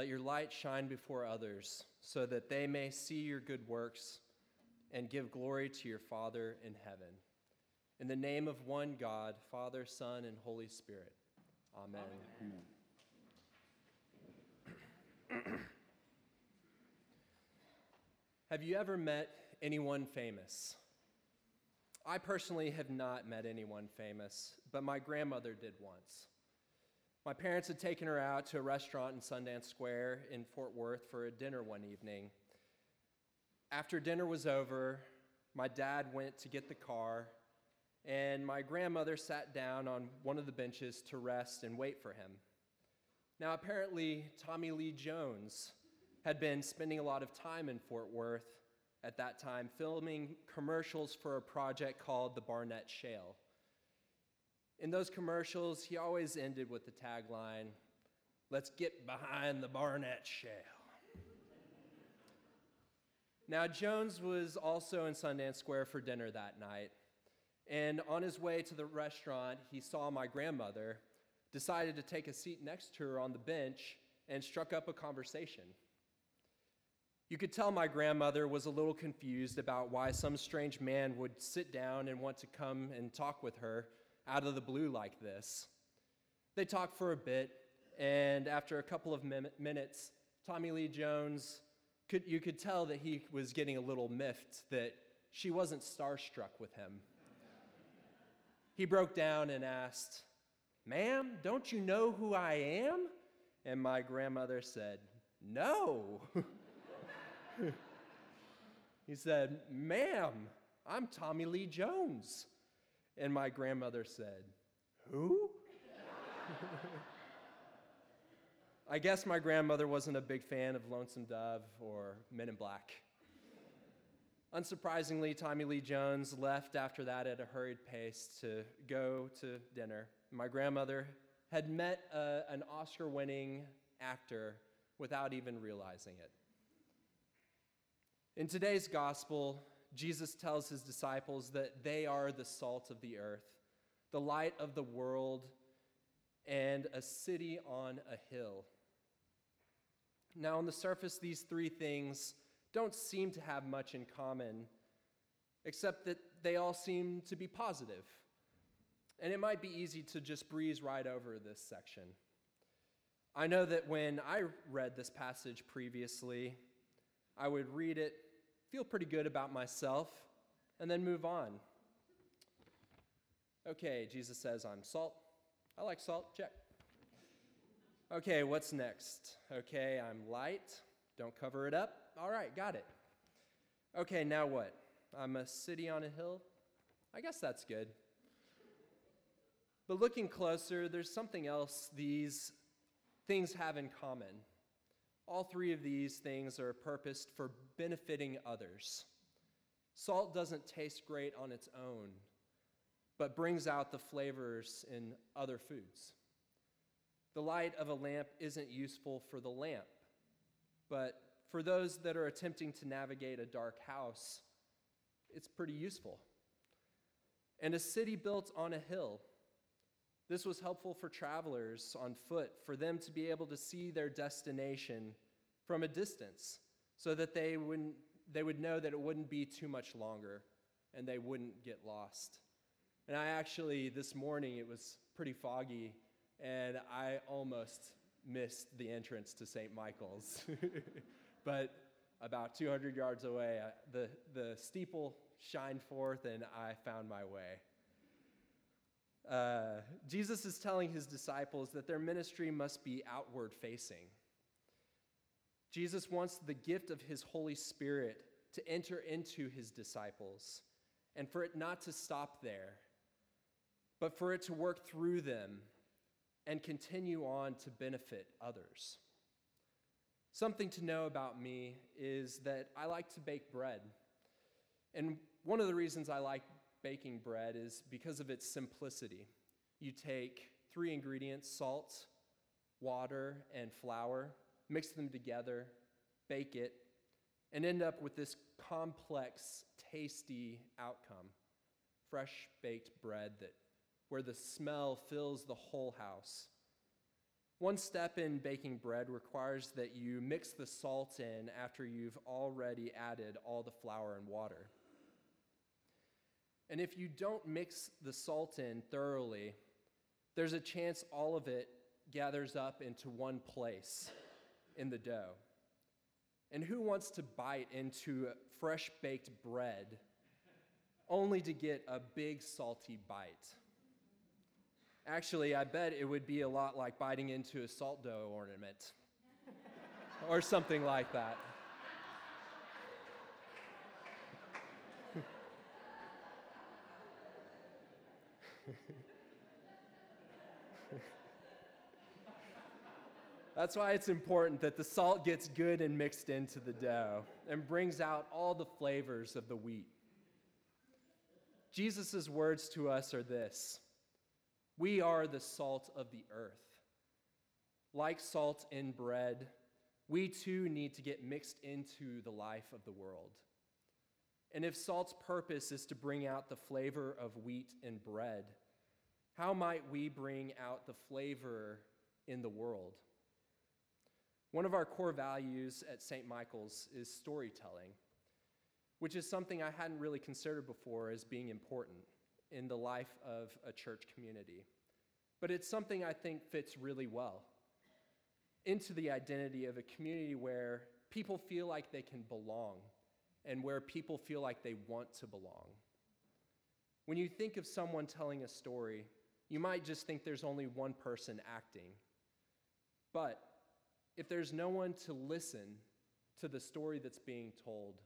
Let your light shine before others, so that they may see your good works and give glory to your Father in heaven. In the name of one God, Father, Son, and Holy Spirit. Amen. have you ever met anyone famous? I personally have not met anyone famous, but my grandmother did once. My parents had taken her out to a restaurant in Sundance Square in Fort Worth for a dinner one evening. After dinner was over, my dad went to get the car, and my grandmother sat down on one of the benches to rest and wait for him. Now, apparently, Tommy Lee Jones had been spending a lot of time in Fort Worth at that time, filming commercials for a project called the Barnett Shale. In those commercials, he always ended with the tagline, Let's get behind the Barnett Shale. now, Jones was also in Sundance Square for dinner that night. And on his way to the restaurant, he saw my grandmother, decided to take a seat next to her on the bench, and struck up a conversation. You could tell my grandmother was a little confused about why some strange man would sit down and want to come and talk with her out of the blue like this. They talked for a bit, and after a couple of min- minutes, Tommy Lee Jones, could, you could tell that he was getting a little miffed that she wasn't starstruck with him. He broke down and asked, Ma'am, don't you know who I am? And my grandmother said, No. he said, Ma'am, I'm Tommy Lee Jones. And my grandmother said, Who? I guess my grandmother wasn't a big fan of Lonesome Dove or Men in Black. Unsurprisingly, Tommy Lee Jones left after that at a hurried pace to go to dinner. My grandmother had met uh, an Oscar winning actor without even realizing it. In today's gospel, Jesus tells his disciples that they are the salt of the earth, the light of the world, and a city on a hill. Now, on the surface, these three things don't seem to have much in common, except that they all seem to be positive. And it might be easy to just breeze right over this section. I know that when I read this passage previously, I would read it feel pretty good about myself, and then move on. Okay, Jesus says, I'm salt. I like salt, check. Okay, what's next? Okay, I'm light. Don't cover it up. All right, got it. Okay, now what? I'm a city on a hill. I guess that's good. But looking closer, there's something else these things have in common. All three of these things are purposed for benefiting others. Salt doesn't taste great on its own, but brings out the flavors in other foods. The light of a lamp isn't useful for the lamp, but for those that are attempting to navigate a dark house, it's pretty useful. And a city built on a hill. This was helpful for travelers on foot, for them to be able to see their destination from a distance so that they, wouldn't, they would know that it wouldn't be too much longer and they wouldn't get lost. And I actually, this morning, it was pretty foggy, and I almost missed the entrance to St. Michael's. but about 200 yards away, the, the steeple shined forth, and I found my way. Uh, Jesus is telling his disciples that their ministry must be outward facing. Jesus wants the gift of his Holy Spirit to enter into his disciples and for it not to stop there, but for it to work through them and continue on to benefit others. Something to know about me is that I like to bake bread. And one of the reasons I like baking bread is because of its simplicity. You take three ingredients salt, water, and flour, mix them together, bake it, and end up with this complex, tasty outcome fresh baked bread that where the smell fills the whole house. One step in baking bread requires that you mix the salt in after you've already added all the flour and water. And if you don't mix the salt in thoroughly, there's a chance all of it gathers up into one place in the dough. And who wants to bite into fresh baked bread only to get a big salty bite? Actually, I bet it would be a lot like biting into a salt dough ornament or something like that. That's why it's important that the salt gets good and mixed into the dough and brings out all the flavors of the wheat. Jesus' words to us are this We are the salt of the earth. Like salt in bread, we too need to get mixed into the life of the world. And if salt's purpose is to bring out the flavor of wheat and bread, how might we bring out the flavor in the world? One of our core values at St. Michael's is storytelling, which is something I hadn't really considered before as being important in the life of a church community. But it's something I think fits really well into the identity of a community where people feel like they can belong and where people feel like they want to belong. When you think of someone telling a story, you might just think there's only one person acting. But if there's no one to listen to the story that's being told,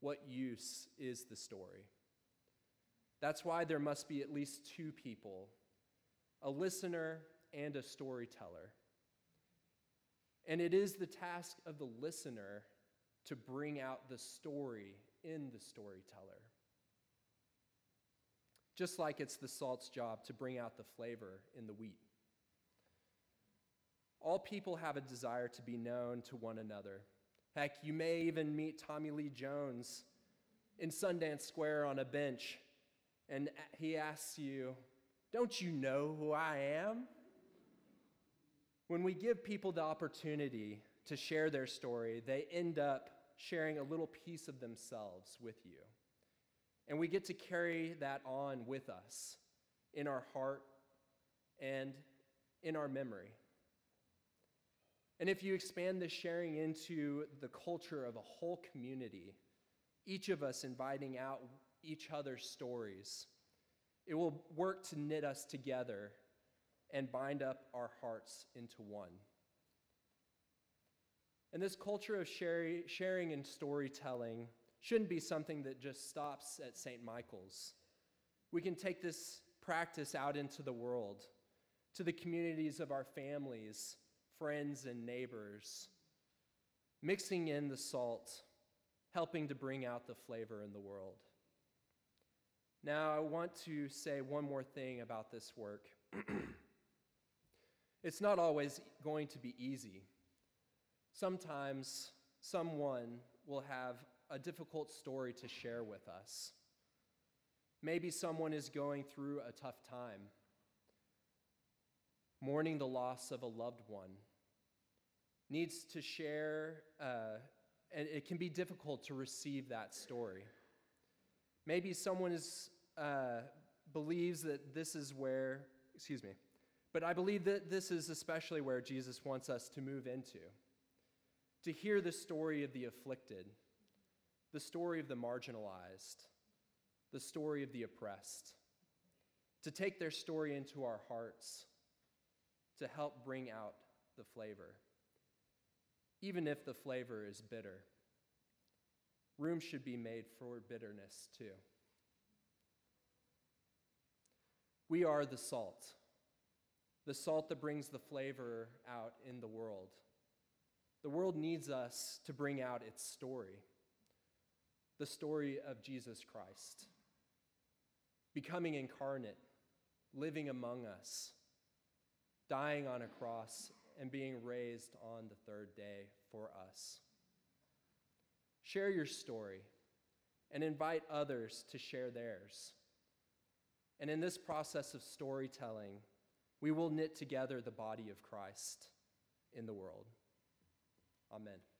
what use is the story? That's why there must be at least two people a listener and a storyteller. And it is the task of the listener to bring out the story in the storyteller. Just like it's the salt's job to bring out the flavor in the wheat. All people have a desire to be known to one another. Heck, you may even meet Tommy Lee Jones in Sundance Square on a bench, and he asks you, Don't you know who I am? When we give people the opportunity to share their story, they end up sharing a little piece of themselves with you. And we get to carry that on with us in our heart and in our memory. And if you expand this sharing into the culture of a whole community, each of us inviting out each other's stories, it will work to knit us together and bind up our hearts into one. And this culture of sharing and storytelling shouldn't be something that just stops at St. Michael's. We can take this practice out into the world, to the communities of our families friends and neighbors, mixing in the salt, helping to bring out the flavor in the world. Now, I want to say one more thing about this work. it's not always going to be easy. Sometimes someone will have a difficult story to share with us. Maybe someone is going through a tough time mourning the loss of a loved one, needs to share, uh, and it can be difficult to receive that story. Maybe someone is, uh, believes that this is where, excuse me, but I believe that this is especially where Jesus wants us to move into. To hear the story of the afflicted, the story of the marginalized, the story of the oppressed, to take their story into our hearts to help bring out the flavor, even if the flavor is bitter. Room should be made for bitterness too. We are the salt, the salt that brings the flavor out in the world. The world needs us to bring out its story the story of Jesus Christ, becoming incarnate, living among us, dying on a cross, and being raised on the third day for us. Share your story and invite others to share theirs. And in this process of storytelling, we will knit together the body of Christ in the world. Amen.